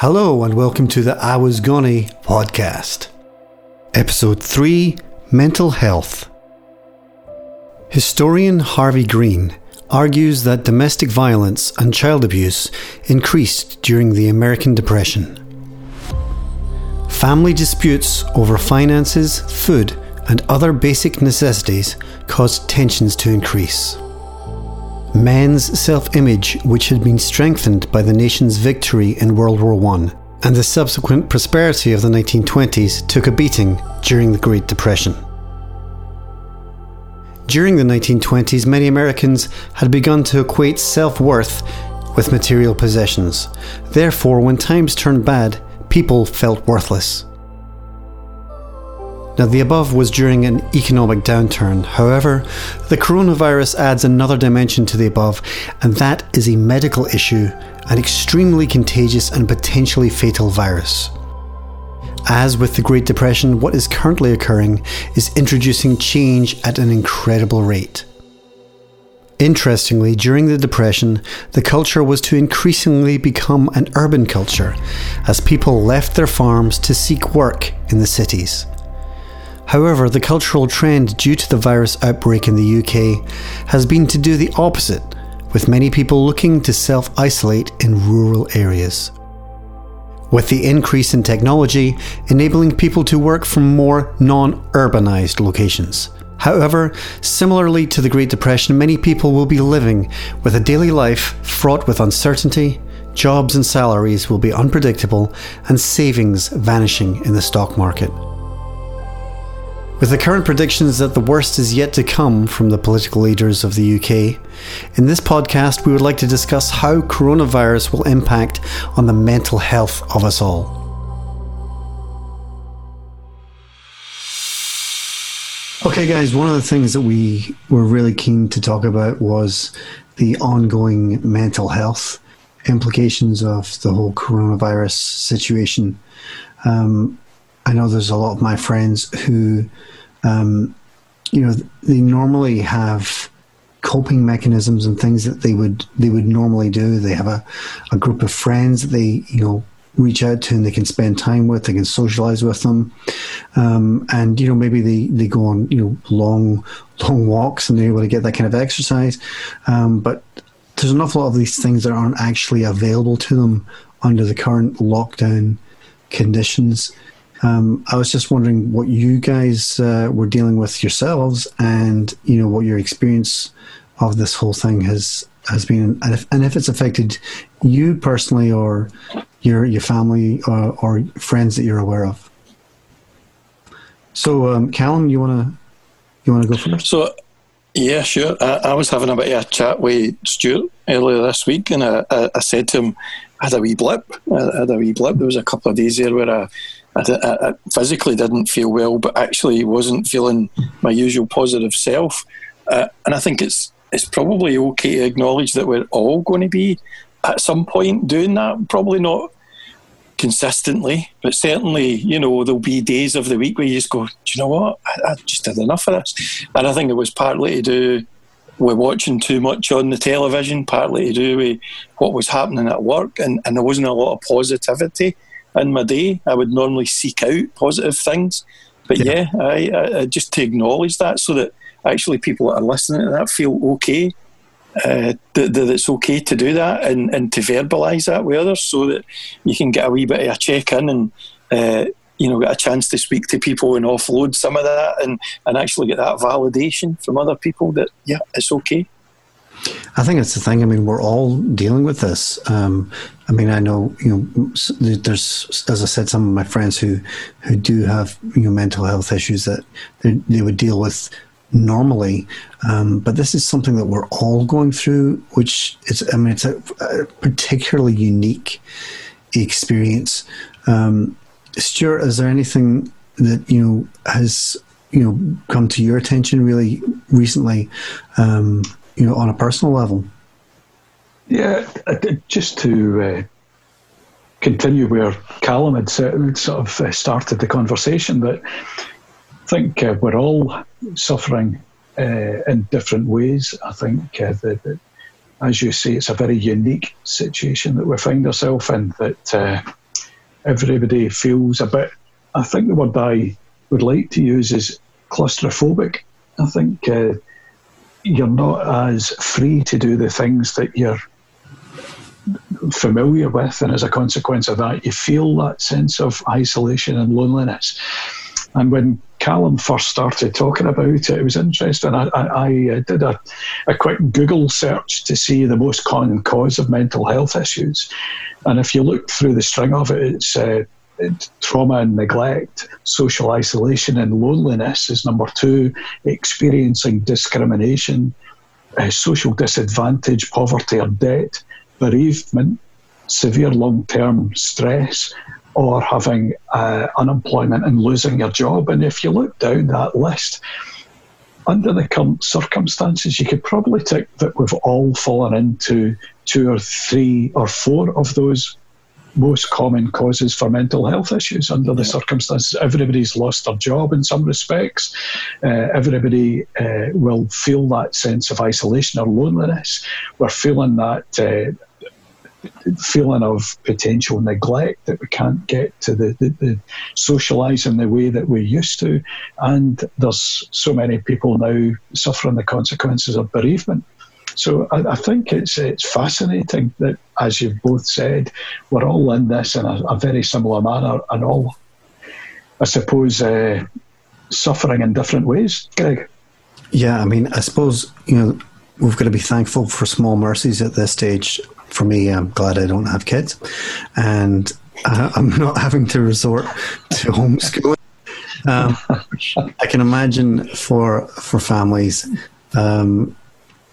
Hello and welcome to the I Was Gone podcast. Episode 3 Mental Health. Historian Harvey Green argues that domestic violence and child abuse increased during the American Depression. Family disputes over finances, food, and other basic necessities caused tensions to increase. Men's self image, which had been strengthened by the nation's victory in World War I and the subsequent prosperity of the 1920s, took a beating during the Great Depression. During the 1920s, many Americans had begun to equate self worth with material possessions. Therefore, when times turned bad, people felt worthless. Now, the above was during an economic downturn. However, the coronavirus adds another dimension to the above, and that is a medical issue, an extremely contagious and potentially fatal virus. As with the Great Depression, what is currently occurring is introducing change at an incredible rate. Interestingly, during the Depression, the culture was to increasingly become an urban culture as people left their farms to seek work in the cities. However, the cultural trend due to the virus outbreak in the UK has been to do the opposite, with many people looking to self isolate in rural areas. With the increase in technology enabling people to work from more non urbanized locations. However, similarly to the Great Depression, many people will be living with a daily life fraught with uncertainty, jobs and salaries will be unpredictable, and savings vanishing in the stock market. With the current predictions that the worst is yet to come from the political leaders of the UK, in this podcast we would like to discuss how coronavirus will impact on the mental health of us all. Okay, guys, one of the things that we were really keen to talk about was the ongoing mental health implications of the whole coronavirus situation. Um, I know there's a lot of my friends who, um, you know, they normally have coping mechanisms and things that they would they would normally do. They have a, a group of friends that they you know reach out to and they can spend time with. They can socialize with them, um, and you know maybe they they go on you know long long walks and they're able to get that kind of exercise. Um, but there's an awful lot of these things that aren't actually available to them under the current lockdown conditions. Um, I was just wondering what you guys uh, were dealing with yourselves, and you know what your experience of this whole thing has has been, and if, and if it's affected you personally, or your your family, or, or friends that you're aware of. So, um, Callum, you wanna you wanna go first? So, yeah, sure. I, I, was having a bit of a chat with Stuart earlier this week, and I, I, I said to him, I had a wee blip. I had a wee blip. There was a couple of days there where I I, I, I, physically didn't feel well, but actually wasn't feeling my usual positive self. Uh, and I think it's it's probably okay to acknowledge that we're all going to be at some point doing that. Probably not consistently, but certainly, you know, there'll be days of the week where you just go, do you know what? I, I just had enough of this. And I think it was partly to do with watching too much on the television, partly to do with what was happening at work, and, and there wasn't a lot of positivity in my day. I would normally seek out positive things. But yeah, yeah I, I, just to acknowledge that so that actually people that are listening to that feel okay, uh, that, that it's okay to do that and, and to verbalise that with others so that you can get a wee bit of a check in and, uh, you know, get a chance to speak to people and offload some of that and, and actually get that validation from other people that, yeah, it's okay. I think it's the thing. I mean, we're all dealing with this. Um, I mean, I know you know. There's, as I said, some of my friends who who do have you know mental health issues that they, they would deal with normally, um, but this is something that we're all going through. Which is, I mean, it's a, a particularly unique experience. Um, Stuart, is there anything that you know has you know come to your attention really recently? Um, you know, on a personal level? Yeah, just to uh, continue where Callum had sort of uh, started the conversation, that I think uh, we're all suffering uh, in different ways. I think uh, that, that, as you say, it's a very unique situation that we find ourselves in. That uh, everybody feels a bit. I think the word I would like to use is claustrophobic. I think uh, you're not as free to do the things that you're familiar with, and as a consequence of that, you feel that sense of isolation and loneliness. And when Callum first started talking about it, it was interesting. I, I, I uh, did a, a quick Google search to see the most common cause of mental health issues. And if you look through the string of it, it's uh, trauma and neglect, social isolation and loneliness is number two, experiencing discrimination, uh, social disadvantage, poverty or debt, bereavement, severe long term stress, or having uh, unemployment and losing your job. And if you look down that list, under the current circumstances, you could probably tick that we've all fallen into two or three or four of those most common causes for mental health issues under the circumstances. Everybody's lost their job in some respects. Uh, everybody uh, will feel that sense of isolation or loneliness. We're feeling that. Uh, feeling of potential neglect that we can't get to the, the, the socialising the way that we used to. And there's so many people now suffering the consequences of bereavement. So I, I, think it's it's fascinating that, as you've both said, we're all in this in a, a very similar manner and all, I suppose, uh, suffering in different ways. Greg. Yeah, I mean, I suppose you know we've got to be thankful for small mercies at this stage. For me, I'm glad I don't have kids, and uh, I'm not having to resort to homeschooling. Um, I can imagine for for families um,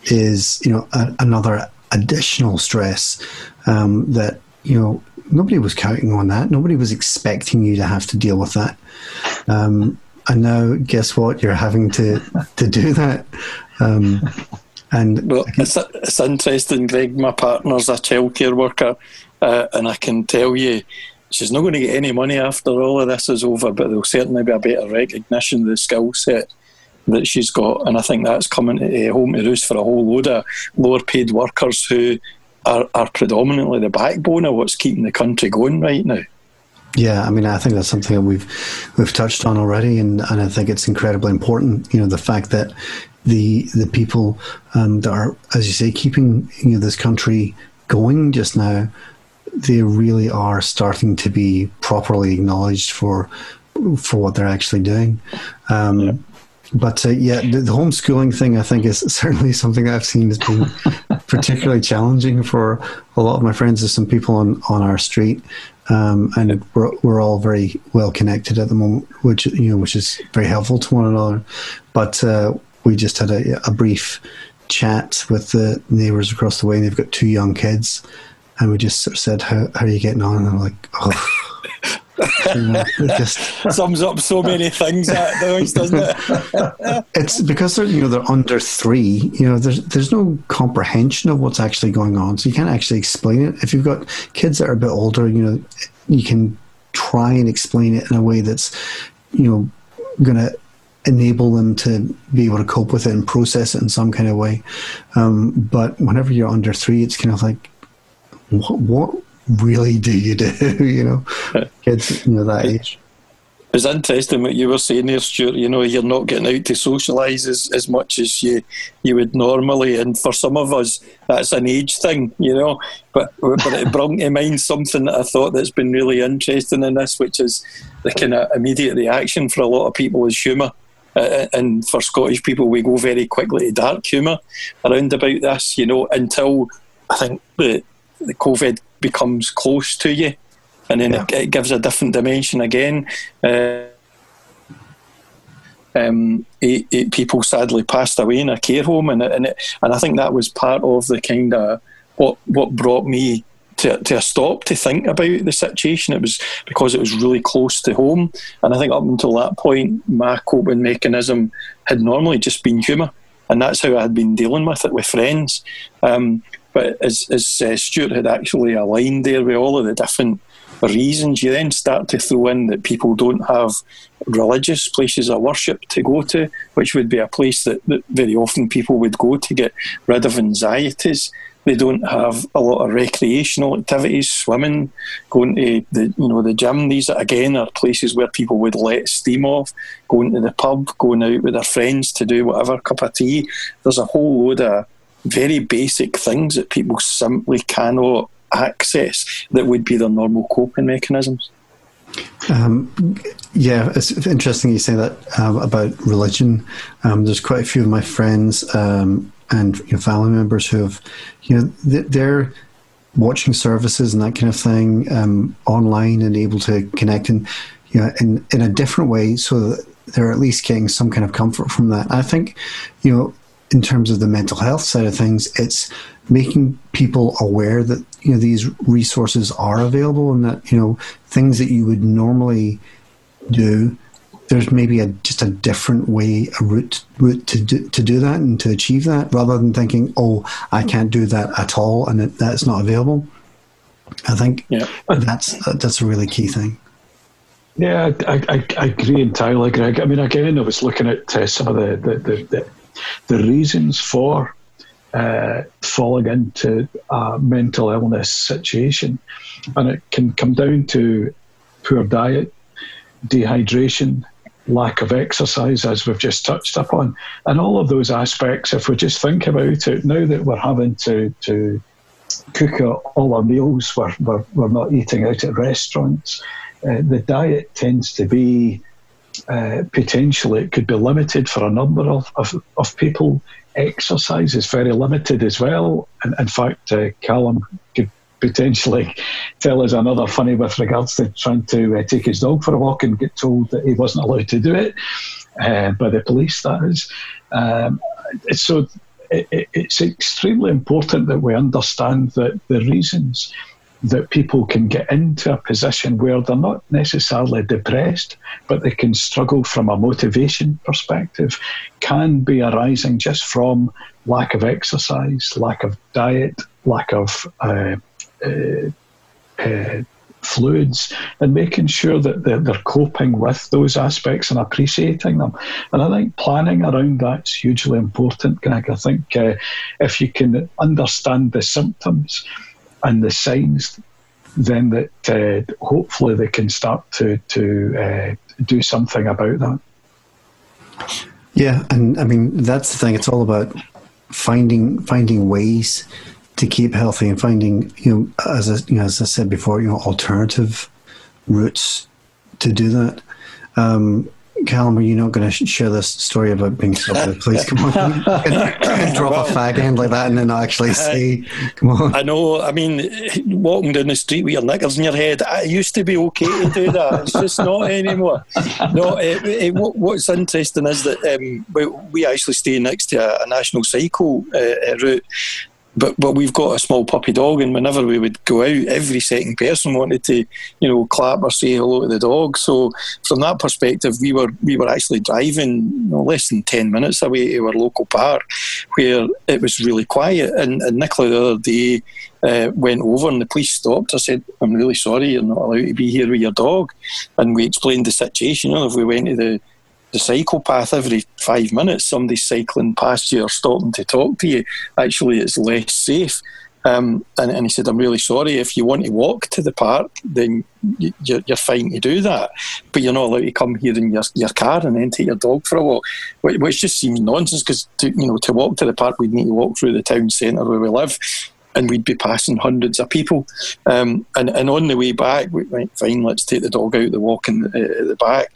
is you know a, another additional stress um, that you know nobody was counting on that. Nobody was expecting you to have to deal with that. Um, and now, guess what? You're having to to do that. Um, and well, it's, it's interesting, Greg. My partner's a childcare worker, uh, and I can tell you, she's not going to get any money after all of this is over. But there'll certainly be a better recognition of the skill set that she's got, and I think that's coming to, uh, home to roost for a whole load of lower paid workers who are, are predominantly the backbone of what's keeping the country going right now. Yeah, I mean, I think that's something that we've we've touched on already, and, and I think it's incredibly important. You know, the fact that the the people um, that are, as you say, keeping you know this country going just now, they really are starting to be properly acknowledged for for what they're actually doing. Um, yeah. But uh, yeah, the, the, homeschooling thing, I think, is certainly something I've seen has been particularly challenging for a lot of my friends. There's some people on, on our street, um, and we're, we're all very well connected at the moment, which you know, which is very helpful to one another. But uh, we just had a, a brief chat with the neighbours across the way, and they've got two young kids, and we just sort of said, "How, how are you getting on?" And I'm like, "Oh." Just sums up so many things that does, doesn't it? it's because they're you know they're under three. You know, there's there's no comprehension of what's actually going on, so you can't actually explain it. If you've got kids that are a bit older, you know, you can try and explain it in a way that's you know going to enable them to be able to cope with it and process it in some kind of way. Um, but whenever you're under three, it's kind of like, what, what really do you do? you know, kids, you know, that age. It's interesting what you were saying there, Stuart. You know, you're not getting out to socialise as, as much as you you would normally, and for some of us, that's an age thing. You know, but but it brought to mind something that I thought that's been really interesting in this, which is the kind of immediate reaction for a lot of people is humour. Uh, and for Scottish people, we go very quickly to dark humour around about this. You know, until I think the the COVID becomes close to you, and then yeah. it, it, gives a different dimension again. Uh, um, eight, eight, people sadly passed away in a care home, and and, it, and I think that was part of the kind of what what brought me to, to a stop to think about the situation. It was because it was really close to home, and I think up until that point, my coping mechanism had normally just been humour, and that's how I had been dealing with it with friends. Um, but as, as uh, Stuart had actually aligned there with all of the different reasons, you then start to throw in that people don't have religious places of worship to go to, which would be a place that, that very often people would go to get rid of anxieties. They don't have a lot of recreational activities, swimming, going to the you know the gym. These again are places where people would let steam off, going to the pub, going out with their friends to do whatever cup of tea. There's a whole load of very basic things that people simply cannot access that would be their normal coping mechanisms. Um, yeah, it's interesting you say that uh, about religion. Um, there's quite a few of my friends um, and you know, family members who have, you know, they're watching services and that kind of thing um, online and able to connect in, you know, in, in a different way so that they're at least getting some kind of comfort from that. I think, you know, in terms of the mental health side of things, it's making people aware that you know these resources are available and that you know things that you would normally do there's maybe a just a different way a route route to do, to do that and to achieve that rather than thinking oh I can't do that at all and it, that's not available. I think yeah. that's that's a really key thing. Yeah I, I, I agree entirely. Greg I mean again I was looking at uh, some of the the, the, the, reasons for uh, falling into a mental illness situation. And it can come down to poor diet, dehydration, lack of exercise, as we've just touched upon. And all of those aspects, if we just think about it, now that we're having to, to cook all our meals, we're, we're, we're not eating out at restaurants, uh, the diet tends to be uh, potentially it could be limited for a number of, of, of people exercise is very limited as well. And in fact, uh, Callum could potentially tell us another funny with regards to trying to uh, take his dog for a walk and get told that he wasn't allowed to do it uh, by the police. That is. Um, so it, it's extremely important that we understand that the reasons that people can get into a position where they're not necessarily depressed, but they can struggle from a motivation perspective, can be arising just from lack of exercise, lack of diet, lack of uh, uh, uh, fluids, and making sure that they're, they're, coping with those aspects and appreciating them. And I think planning around that's hugely important, Greg. I think uh, if you can understand the symptoms, and the signs, then that uh, hopefully they can start to to uh, do something about that. Yeah, and I mean that's the thing. It's all about finding finding ways to keep healthy and finding you know as I, you know, as I said before, you know alternative routes to do that. Um, Callum, are you not going to share this story about being stopped Please Come on, drop well, a fag end like that and then actually say, "Come on." I know. I mean, walking down the street with your knickers in your head, it used to be okay to do that. It's just not anymore. No, it, it, what's interesting is that um, we, we, actually stay next to a, a national cycle uh, route, but but we've got a small puppy dog, and whenever we would go out, every second person wanted to, you know, clap or say hello to the dog. So from that perspective, we were we were actually driving you know, less than ten minutes away to our local park, where it was really quiet. And, and Nicola the other day uh, went over, and the police stopped. I said, "I'm really sorry, you're not allowed to be here with your dog." And we explained the situation. You know, if we went to the the cycle path every five minutes somebody's cycling past you or stopping to talk to you actually it's less safe. Um, and, and, he said i'm really sorry if you want to walk to the park then you're, you're, fine to do that. But you're not allowed to come here in your, your car and then take your dog for a walk. Which, which just seems nonsense because you know to walk to the park we'd need to walk through the town centre where we live and we'd be passing hundreds of people. Um, and, and on the way back, we went, fine, let's take the dog out the walk in the, uh, at the back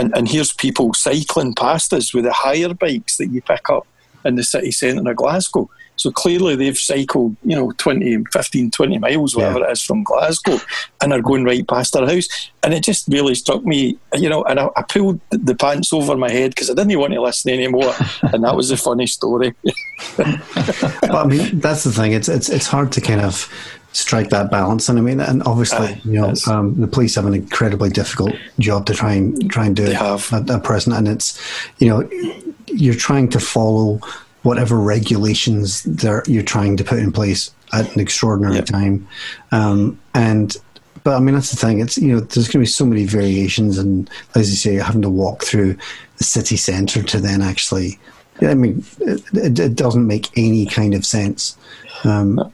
and, and here's people cycling past us with the hire bikes that you pick up in the city centre of Glasgow. So clearly they've cycled, you know, 20, 15, 20 miles, whatever yeah. it is, from Glasgow and are going right past our house. And it just really struck me, you know, and I, I pulled the pants over my head because I didn't want to listen anymore. and that was a funny story. but I mean, that's the thing. It's, it's, it's hard to kind of strike that balance. And I mean, and obviously, you know, um, the police have an incredibly difficult job to try and try and do at, at present. And it's, you know, you're trying to follow whatever regulations there you're trying to put in place at an extraordinary yep. time. Um, and but I mean that's the thing. It's you know there's going to be so many variations, and as you say, having to walk through the city centre to then actually I mean, it, it doesn't make any kind of sense. Um,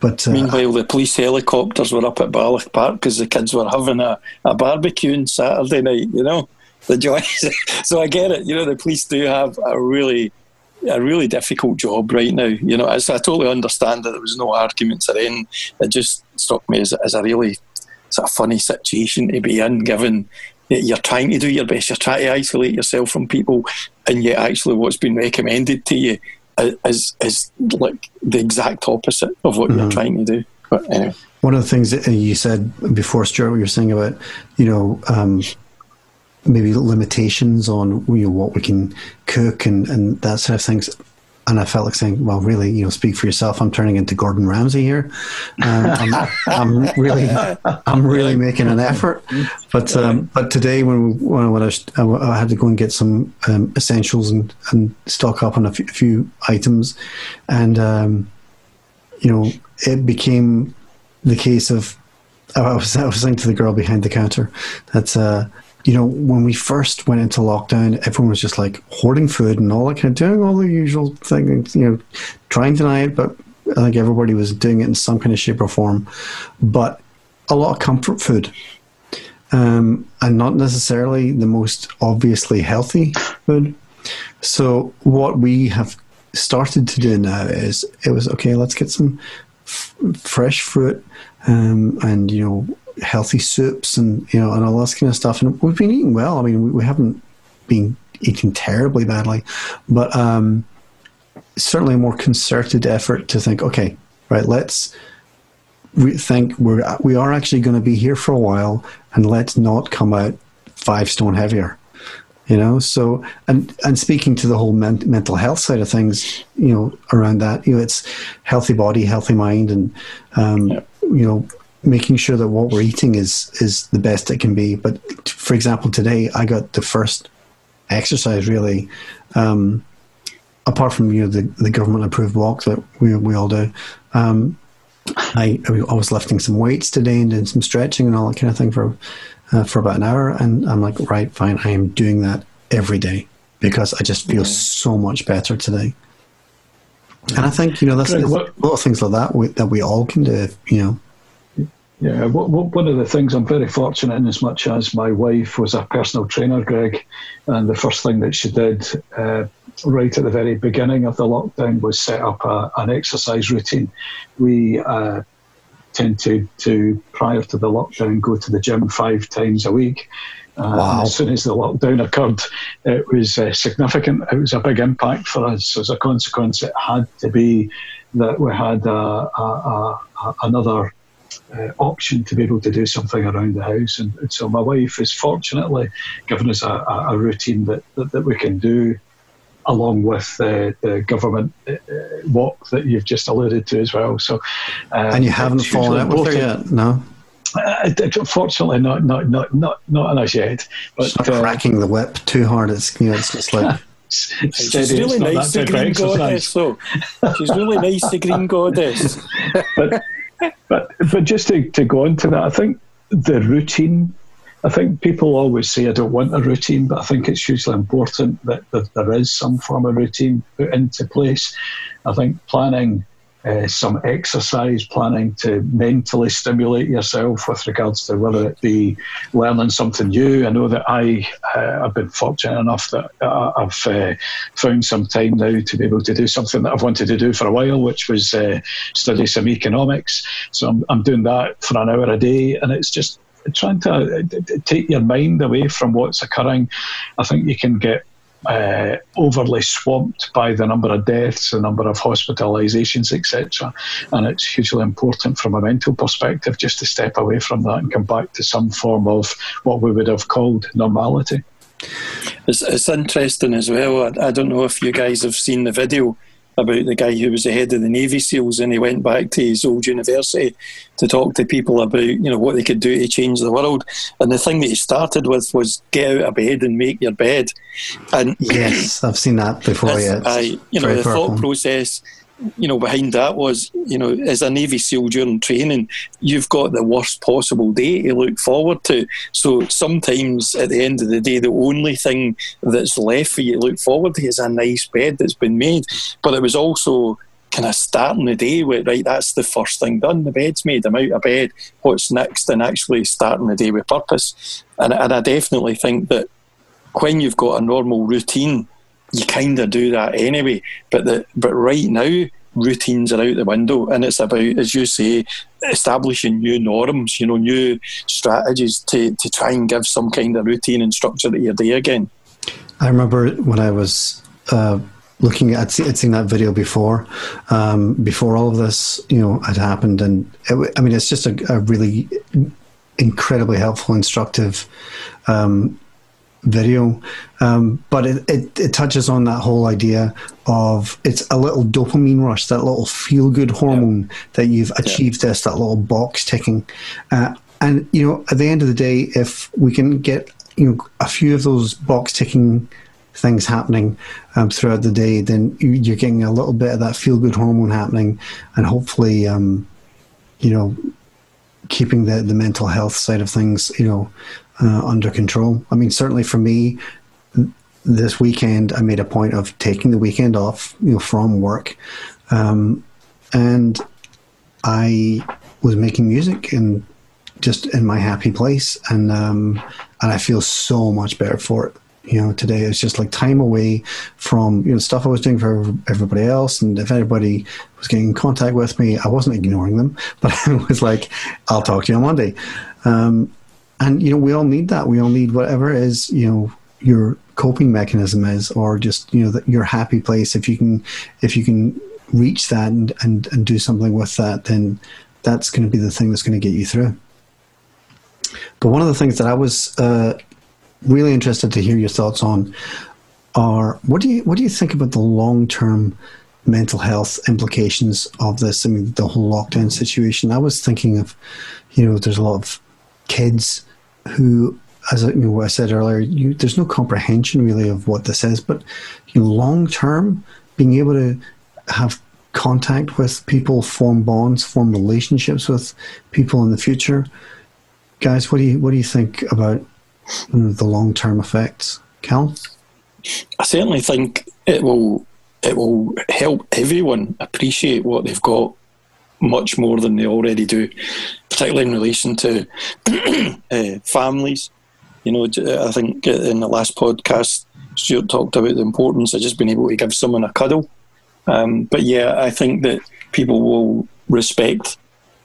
but uh, meanwhile, the police helicopters were up at Balloch Park because the kids were having a, a barbecue on Saturday night. You know, the joy. so I get it. You know, the police do have a really a really difficult job right now. You know, I, I totally understand that there was no arguments at end. It just struck me as, as a really sort of funny situation to be in, given you're trying to do your best, you're trying to isolate yourself from people, and yet actually what's been recommended to you is is like the exact opposite of what mm-hmm. you're trying to do. But anyway. One of the things that you said before, Stuart, what you were saying about, you know, um, maybe limitations on you know what we can cook and, and that sort of things. And I felt like saying, "Well, really, you know, speak for yourself. I'm turning into Gordon Ramsay here. Um, I'm, I'm, really, I'm really making an effort." But um, but today, when we, when I, I, had to go and get some um, essentials and, and stock up on a few, few items, and um, you know, it became the case of I was I was saying to the girl behind the counter that uh, you know, when we first went into lockdown, everyone was just like hoarding food and all that kind of doing all the usual things, you know, trying to deny it, but I think everybody was doing it in some kind of shape or form. But a lot of comfort food. Um, and not necessarily the most obviously healthy food. So what we have started to do now is it was okay. Let's get some f- fresh fruit um, and you know healthy soups and you know and all this kind of stuff. And we've been eating well. I mean, we, we haven't been eating terribly badly, but um, certainly a more concerted effort to think, okay, right, let's think we're we are actually going to be here for a while, and let's not come out five stone heavier. You know, so and and speaking to the whole men- mental health side of things, you know, around that, you know, it's healthy body, healthy mind, and um, you know, making sure that what we're eating is is the best it can be. But for example, today I got the first exercise really, um, apart from you know the, the government approved walk that we we all do. Um, I I was lifting some weights today and doing some stretching and all that kind of thing for uh, for about an hour, and I'm like, right, fine, I am doing that every day because I just feel so much better today. And I think you know that's, a lot of things like that we, that we all can do. You know, yeah, one of the things I'm very fortunate in, as much as my wife was a personal trainer, Greg, and the first thing that she did uh, right at the very beginning of the lockdown was set up a, an exercise routine. We uh, tend to, to, prior to the lockdown, go to the gym five times a week. Uh, wow. As soon as the lockdown occurred, it was uh, significant. It was a big impact for us. As a consequence, it had to be that we had a, a, another uh, option to be able to do something around the house. And, and so my wife is fortunately given us a, a routine that, that, that, we can do along with uh, the government uh, walk that you've just alluded to as well. So, uh, and you haven't fallen out with her yet, no? Uh, fortunately, not not not not not as yet. But Stop uh, cracking the whip too hard. It's you know, it's just like. She's really nice, the Green Goddess. So she's really nice, the Green Goddess. but but but just to, to go into that, I think the routine. I think people always say I don't want a routine, but I think it's hugely important that, that there is some form of routine put into place. I think planning uh, some exercise, planning to mentally stimulate yourself with regards to whether it be learning something new. I know that I uh, have been fortunate enough that uh, I've uh, found some time now to be able to do something that I've wanted to do for a while, which was uh, study some economics. So I'm, I'm doing that for an hour a day, and it's just trying to take your mind away from what's occurring. I think you can get uh, overly swamped by the number of deaths, the number of hospitalisations, etc. And it's hugely important from a mental perspective just to step away from that and come back to some form of what we would have called normality. It's, it's interesting as well. I, I don't know if you guys have seen the video about the guy who was the head of the Navy SEALs, and he went back to his old university to talk to people about you know what they could do to change the world. And the thing that he started with was get out of bed and make your bed. And yes, I've seen that before. Yeah, I, you know the thought process you know, behind that was, you know, as a Navy SEAL during training, you've got the worst possible day to look forward to. So sometimes at the end of the day, the only thing that's left for you to look forward to is a nice bed that's been made. But it was also kind of starting the day with, right, that's the first thing done. The bed's made, I'm out of bed. What's next? And actually starting the day with purpose. And, and I definitely think that when you've got a normal routine, you kind of do that anyway. But the, but right now, routines are out the window, and it's about, as you say, establishing new norms. You know, new strategies to to try and give some kind of routine and structure to your day again. I remember when I was. Uh, looking at seen that video before, um, before all of this, you know, had happened, and it, I mean, it's just a, a really incredibly helpful, instructive um, video, um, but it, it, it, touches on that whole idea of it's a little dopamine rush, that little feel good hormone yeah. that you've achieved yeah. this, that little box ticking. Uh, and, you know, at the end of the day, if we can get, you know, a few of those box ticking things happening um, throughout the day, then you're getting a little bit of that feel good hormone happening and hopefully, um, you know, keeping the, the mental health side of things, you know, uh, under control. I mean, certainly for me, this weekend I made a point of taking the weekend off, you know, from work, um, and I was making music and just in my happy place, and um, and I feel so much better for it. You know, today it's just like time away from you know stuff I was doing for everybody else, and if anybody was getting in contact with me, I wasn't ignoring them, but I was like, "I'll talk to you on Monday." Um, and you know we all need that. We all need whatever is you know your coping mechanism is or just you know your happy place. If you can if you can reach that and and, and do something with that then that's going to be the thing that's going to get you through. But one of the things that i was uh, really interested to hear your thoughts on are what do you what do you think about the long term mental health implications of this? I mean the whole lockdown situation. I was thinking of you know there's a lot of kids who, as I, you know, I said earlier, you, there's no comprehension really of what this is. But you know, long term, being able to have contact with people, form bonds, form relationships with people in the future. Guys, what do you what do you think about you know, the long term effects, Cal? I certainly think it will it will help everyone appreciate what they've got much more than they already do, particularly in relation to uh, families. You know, I think in the last podcast, Stuart talked about the importance of just being able to give someone a cuddle. Um, but yeah, I think that people will respect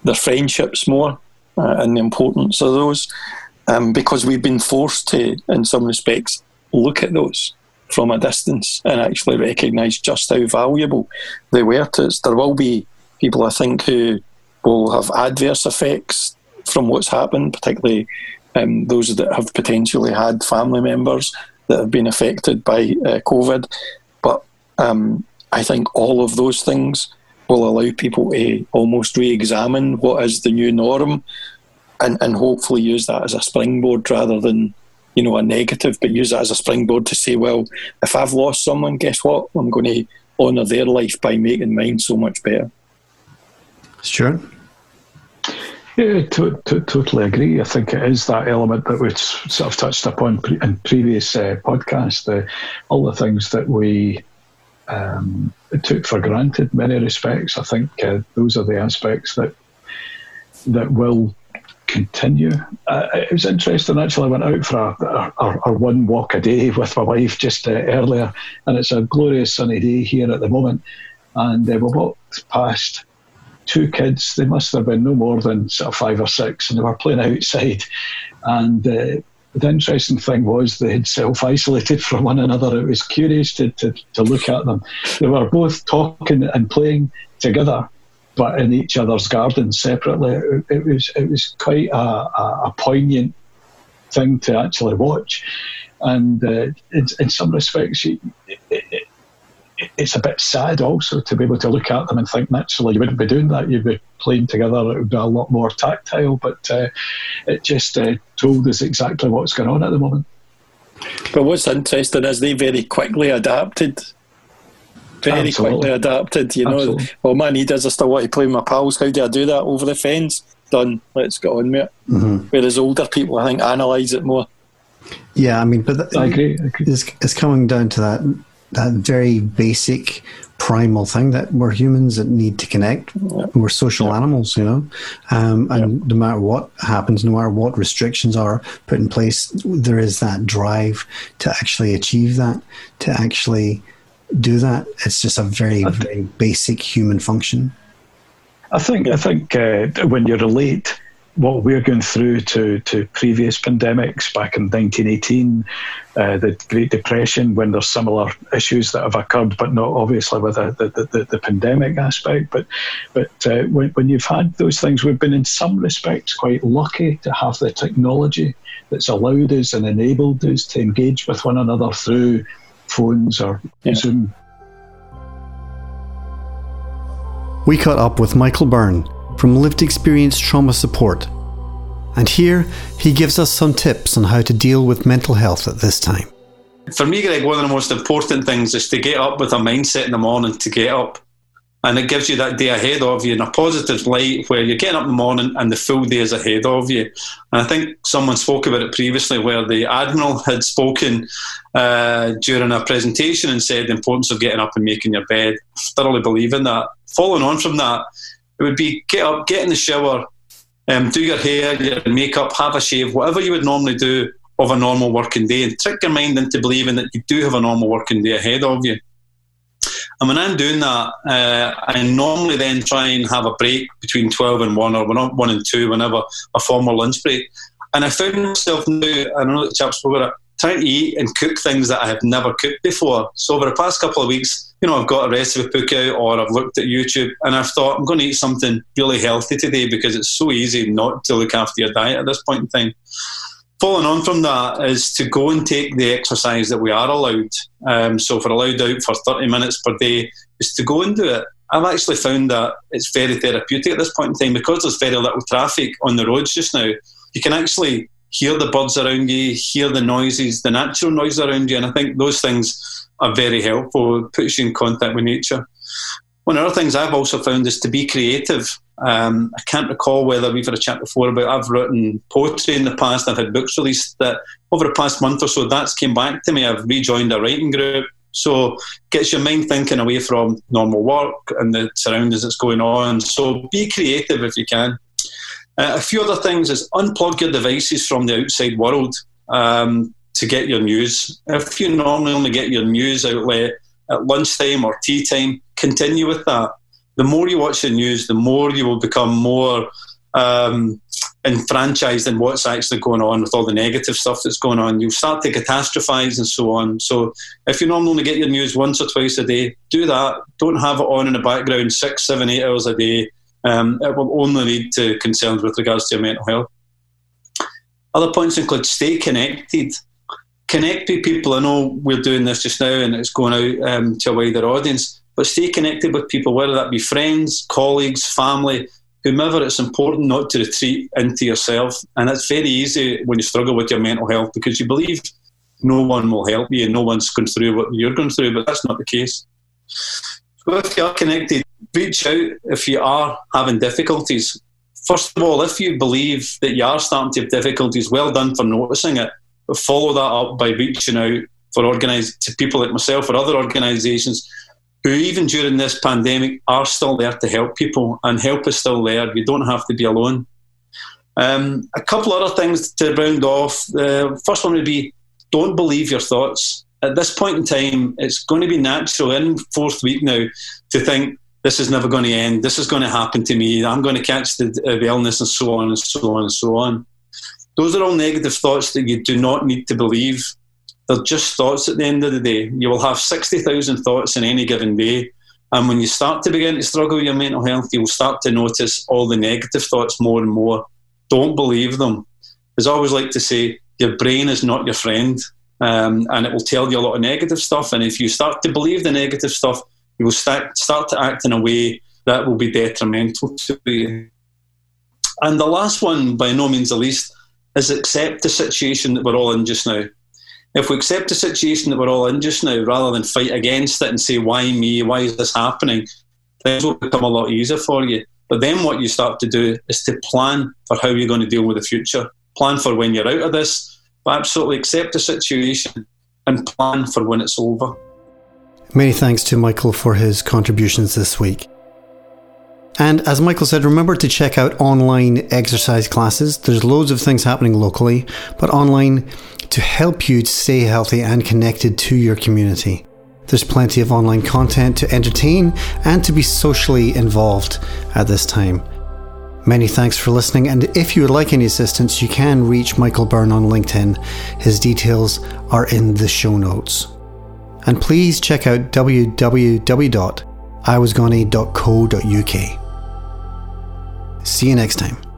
their friendships more uh, and the importance of those um, because we've been forced to, in some respects, look at those from a distance and actually recognise just how valuable they were to us. There will be people, I think, who will have adverse effects from what's happened, particularly um, those that have potentially had family members that have been affected by uh, COVID. But um, I think all of those things will allow people to almost re examine what is the new norm and, and hopefully use that as a springboard rather than you know a negative, but use that as a springboard to say, well, if I've lost someone, guess what? I'm going to honour their life by making mine so much better. Sure. Yeah, to, to, totally agree. I think it is that element that we've sort of touched upon pre- in previous uh, podcasts. The, all the things that we um, took for granted, in many respects. I think uh, those are the aspects that that will continue. Uh, it was interesting actually. I went out for our, our, our one walk a day with my wife just uh, earlier, and it's a glorious sunny day here at the moment. And uh, we walked past two kids. They must have been no more than sort of five or six, and they were playing outside. And uh, the interesting thing was they had self isolated from one another. It was curious to, to, to look at them. They were both talking and playing together, but in each other's gardens separately. It, it was it was quite a, a, a, poignant thing to actually watch. And uh, in, in, some respects, it, it's a bit sad also to be able to look at them and think naturally you wouldn't be doing that. You'd be playing together. It would be a lot more tactile. But uh, it just uh, told us exactly what's going on at the moment. But what's interesting is they very quickly adapted. very Absolutely. quickly adapted. You know, Absolutely. all my need is I still want to play with my pals. How do I do that over the fence? Done. Let's get on with it. Mm-hmm. Whereas older people, I think, analyse it more. Yeah, I mean, but the, I agree. I agree. It's, it's coming down to that that very basic primal thing that we're humans that need to connect. We're social animals, you know, um, and no matter what happens, no matter what restrictions are put in place, there is that drive to actually achieve that, to actually do that. It's just a very, very basic human function. I think. I think uh, when you relate what we're going through to, to previous pandemics back in 1918, uh, the Great Depression, when there's similar issues that have occurred, but not obviously with a, the, the, the, pandemic aspect. But but uh, when, when you've had those things, we've been in some respects quite lucky to have the technology that's allowed us and enabled us to engage with one another through phones or yeah. Zoom. We caught up with Michael Byrne from Lived Experience Trauma Support. And here he gives us some tips on how to deal with mental health at this time. For me, Greg, one of the most important things is to get up with a mindset in the morning to get up. And it gives you that day ahead of you in a positive light where you're getting up in the morning and the full day is ahead of you. And I think someone spoke about it previously where the Admiral had spoken uh, during a presentation and said the importance of getting up and making your bed. I thoroughly believe in that. Following on from that, it would be get up, get in the shower, um, do your hair, your makeup, have a shave, whatever you would normally do of a normal working day, and trick your mind into believing that you do have a normal working day ahead of you. And when I'm doing that, uh, I normally then try and have a break between 12 and 1 or 1 and 2, whenever a formal lunch break. And I found myself now, I know the chaps spoke about it, trying to eat and cook things that I have never cooked before. So over the past couple of weeks, you know, I've got a recipe book out or I've looked at YouTube and I've thought I'm going to eat something really healthy today because it's so easy not to look after your diet at this point in time. Following on from that is to go and take the exercise that we are allowed. Um, so if we're allowed out for 30 minutes per day, is to go and do it. I've actually found that it's very therapeutic at this point in time because there's very little traffic on the roads just now. You can actually hear the birds around you, hear the noises, the natural noise around you, and I think those things are very helpful. It puts you in contact with nature. One of the other things I've also found is to be creative. Um, I can't recall whether we've had a chat before about I've written poetry in the past. I've had books released that over the past month or so that's came back to me. I've rejoined a writing group. So gets your mind thinking away from normal work and the surroundings that's going on. So be creative if you can. Uh, a few other things is unplug your devices from the outside world. Um, to get your news. If you normally only get your news outlet at lunchtime or tea time, continue with that. The more you watch the news, the more you will become more um, enfranchised in what's actually going on with all the negative stuff that's going on. You'll start to catastrophize and so on. So if you normally only get your news once or twice a day, do that. Don't have it on in the background six, seven, eight hours a day. Um, it will only lead to concerns with regards to your mental health. Other points include stay connected connect with people. I know we're doing this just now and it's going out um, to a wider audience, but stay connected with people, whether that be friends, colleagues, family, whomever. It's important not to retreat into yourself. And it's very easy when you struggle with your mental health because you believe no one will help you and no one's going through what you're going through, but that's not the case. So if you are connected, reach out if you are having difficulties. First of all, if you believe that you are starting to have difficulties, well done for noticing it but follow that up by reaching out for organize to people like myself or other organisations who, even during this pandemic, are still there to help people, and help is still there. You don't have to be alone. Um, a couple other things to round off. The uh, first one would be don't believe your thoughts. At this point in time, it's going to be natural in fourth week now to think this is never going to end. This is going to happen to me. I'm going to catch the, uh, the illness and so on and so on and so on. Those are all negative thoughts that you do not need to believe. They're just thoughts at the end of the day. You will have 60,000 thoughts in any given day. And when you start to begin to struggle with your mental health, you'll start to notice all the negative thoughts more and more. Don't believe them. As I always like to say, your brain is not your friend. Um, and it will tell you a lot of negative stuff. And if you start to believe the negative stuff, you will start, start to act in a way that will be detrimental to you. And the last one, by no means the least, is accept the situation that we're all in just now. if we accept the situation that we're all in just now, rather than fight against it and say, why me? Why is this happening? Things will become a lot easier for you. But then what you start to do is to plan for how you're going to deal with the future. Plan for when you're out of this, but absolutely accept the situation and plan for when it's over. Many thanks to Michael for his contributions this week. And as Michael said, remember to check out online exercise classes. There's loads of things happening locally, but online to help you stay healthy and connected to your community. There's plenty of online content to entertain and to be socially involved at this time. Many thanks for listening, and if you would like any assistance, you can reach Michael Byrne on LinkedIn. His details are in the show notes. And please check out www.iwasgone.co.uk. See you next time.